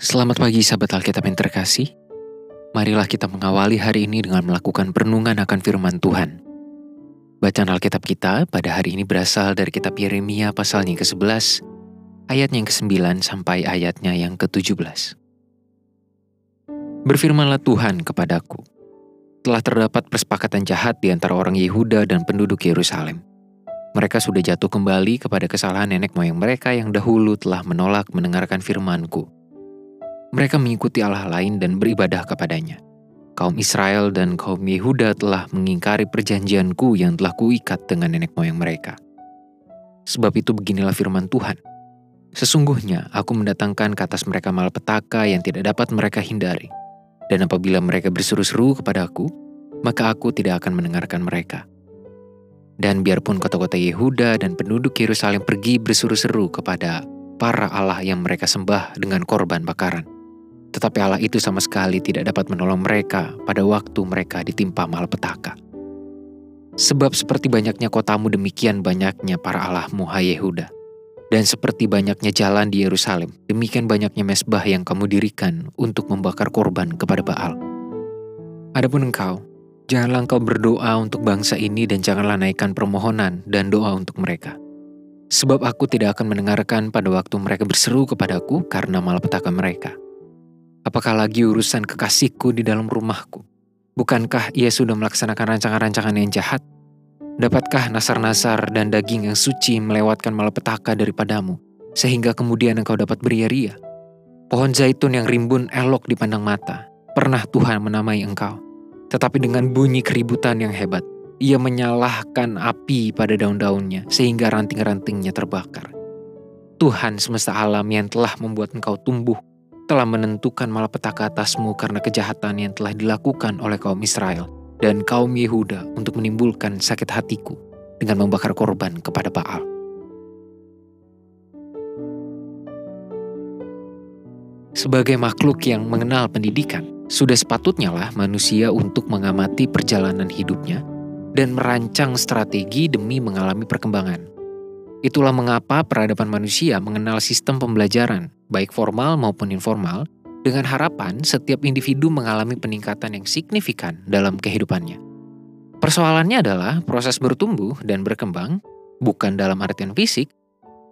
Selamat pagi sahabat Alkitab yang terkasih. Marilah kita mengawali hari ini dengan melakukan perenungan akan firman Tuhan. Bacaan Alkitab kita pada hari ini berasal dari kitab Yeremia pasalnya ke-11, ayatnya yang ke-9 sampai ayatnya yang ke-17. Berfirmanlah Tuhan kepadaku, telah terdapat persepakatan jahat di antara orang Yehuda dan penduduk Yerusalem. Mereka sudah jatuh kembali kepada kesalahan nenek moyang mereka yang dahulu telah menolak mendengarkan firmanku mereka mengikuti Allah lain dan beribadah kepadanya. Kaum Israel dan kaum Yehuda telah mengingkari perjanjianku yang telah kuikat dengan nenek moyang mereka. Sebab itu beginilah firman Tuhan. Sesungguhnya aku mendatangkan ke atas mereka malapetaka yang tidak dapat mereka hindari. Dan apabila mereka berseru-seru kepadaku, maka aku tidak akan mendengarkan mereka. Dan biarpun kota-kota Yehuda dan penduduk Yerusalem pergi berseru-seru kepada para Allah yang mereka sembah dengan korban bakaran, tetapi Allah itu sama sekali tidak dapat menolong mereka pada waktu mereka ditimpa malapetaka. Sebab seperti banyaknya kotamu demikian banyaknya para Allahmu hai Yehuda. Dan seperti banyaknya jalan di Yerusalem, demikian banyaknya mesbah yang kamu dirikan untuk membakar korban kepada Baal. Adapun engkau, janganlah engkau berdoa untuk bangsa ini dan janganlah naikkan permohonan dan doa untuk mereka. Sebab aku tidak akan mendengarkan pada waktu mereka berseru kepadaku karena malapetaka mereka. Apakah lagi urusan kekasihku di dalam rumahku? Bukankah ia sudah melaksanakan rancangan-rancangan yang jahat? Dapatkah nasar-nasar dan daging yang suci melewatkan malapetaka daripadamu, sehingga kemudian engkau dapat beria-ria? Pohon zaitun yang rimbun elok dipandang mata, pernah Tuhan menamai engkau. Tetapi dengan bunyi keributan yang hebat, ia menyalahkan api pada daun-daunnya sehingga ranting-rantingnya terbakar. Tuhan semesta alam yang telah membuat engkau tumbuh telah menentukan malapetaka atasmu karena kejahatan yang telah dilakukan oleh kaum Israel dan kaum Yehuda untuk menimbulkan sakit hatiku dengan membakar korban kepada Baal. Sebagai makhluk yang mengenal pendidikan, sudah sepatutnya lah manusia untuk mengamati perjalanan hidupnya dan merancang strategi demi mengalami perkembangan. Itulah mengapa peradaban manusia mengenal sistem pembelajaran baik formal maupun informal, dengan harapan setiap individu mengalami peningkatan yang signifikan dalam kehidupannya. Persoalannya adalah proses bertumbuh dan berkembang, bukan dalam artian fisik,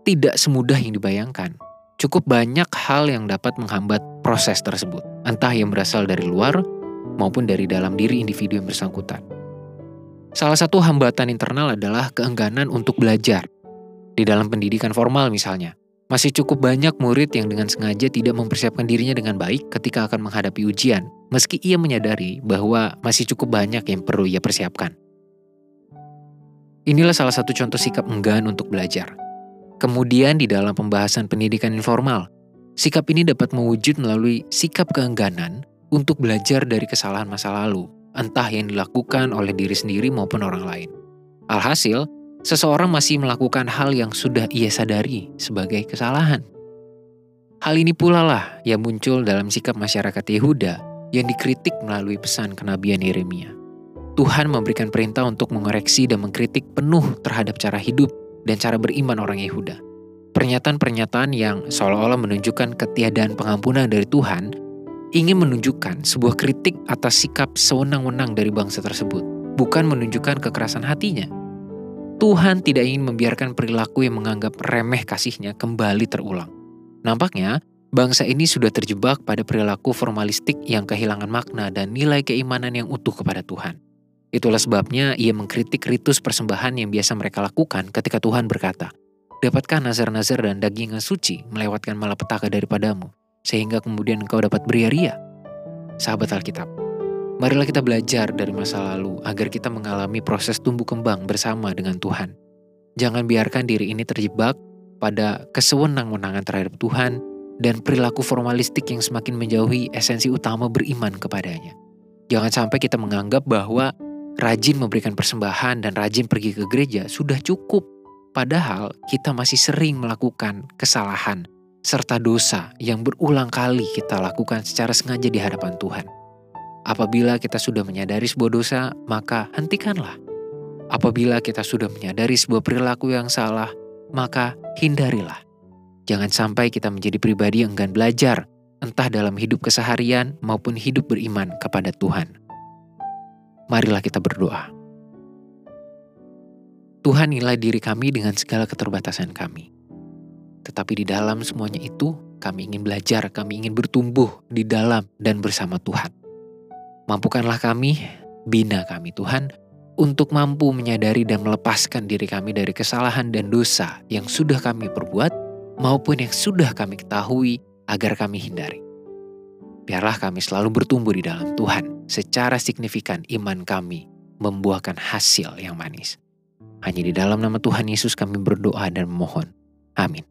tidak semudah yang dibayangkan. Cukup banyak hal yang dapat menghambat proses tersebut, entah yang berasal dari luar maupun dari dalam diri individu yang bersangkutan. Salah satu hambatan internal adalah keengganan untuk belajar. Di dalam pendidikan formal misalnya, masih cukup banyak murid yang dengan sengaja tidak mempersiapkan dirinya dengan baik ketika akan menghadapi ujian, meski ia menyadari bahwa masih cukup banyak yang perlu ia persiapkan. Inilah salah satu contoh sikap enggan untuk belajar. Kemudian di dalam pembahasan pendidikan informal, sikap ini dapat mewujud melalui sikap keengganan untuk belajar dari kesalahan masa lalu, entah yang dilakukan oleh diri sendiri maupun orang lain. Alhasil, seseorang masih melakukan hal yang sudah ia sadari sebagai kesalahan. Hal ini pula lah yang muncul dalam sikap masyarakat Yehuda yang dikritik melalui pesan kenabian Yeremia. Tuhan memberikan perintah untuk mengoreksi dan mengkritik penuh terhadap cara hidup dan cara beriman orang Yehuda. Pernyataan-pernyataan yang seolah-olah menunjukkan ketiadaan pengampunan dari Tuhan ingin menunjukkan sebuah kritik atas sikap sewenang-wenang dari bangsa tersebut, bukan menunjukkan kekerasan hatinya. Tuhan tidak ingin membiarkan perilaku yang menganggap remeh kasihnya kembali terulang. Nampaknya, bangsa ini sudah terjebak pada perilaku formalistik yang kehilangan makna dan nilai keimanan yang utuh kepada Tuhan. Itulah sebabnya ia mengkritik ritus persembahan yang biasa mereka lakukan ketika Tuhan berkata, Dapatkah nazar-nazar dan daging yang suci melewatkan malapetaka daripadamu, sehingga kemudian engkau dapat beria-ria? Sahabat Alkitab, Marilah kita belajar dari masa lalu agar kita mengalami proses tumbuh kembang bersama dengan Tuhan. Jangan biarkan diri ini terjebak pada kesewenang-wenangan terhadap Tuhan dan perilaku formalistik yang semakin menjauhi esensi utama beriman kepadanya. Jangan sampai kita menganggap bahwa rajin memberikan persembahan dan rajin pergi ke gereja sudah cukup. Padahal kita masih sering melakukan kesalahan serta dosa yang berulang kali kita lakukan secara sengaja di hadapan Tuhan. Apabila kita sudah menyadari sebuah dosa, maka hentikanlah. Apabila kita sudah menyadari sebuah perilaku yang salah, maka hindarilah. Jangan sampai kita menjadi pribadi yang enggan belajar entah dalam hidup keseharian maupun hidup beriman kepada Tuhan. Marilah kita berdoa. Tuhan nilai diri kami dengan segala keterbatasan kami. Tetapi di dalam semuanya itu, kami ingin belajar, kami ingin bertumbuh di dalam dan bersama Tuhan. Mampukanlah kami, bina kami Tuhan, untuk mampu menyadari dan melepaskan diri kami dari kesalahan dan dosa yang sudah kami perbuat maupun yang sudah kami ketahui agar kami hindari. Biarlah kami selalu bertumbuh di dalam Tuhan secara signifikan iman kami membuahkan hasil yang manis. Hanya di dalam nama Tuhan Yesus kami berdoa dan memohon. Amin.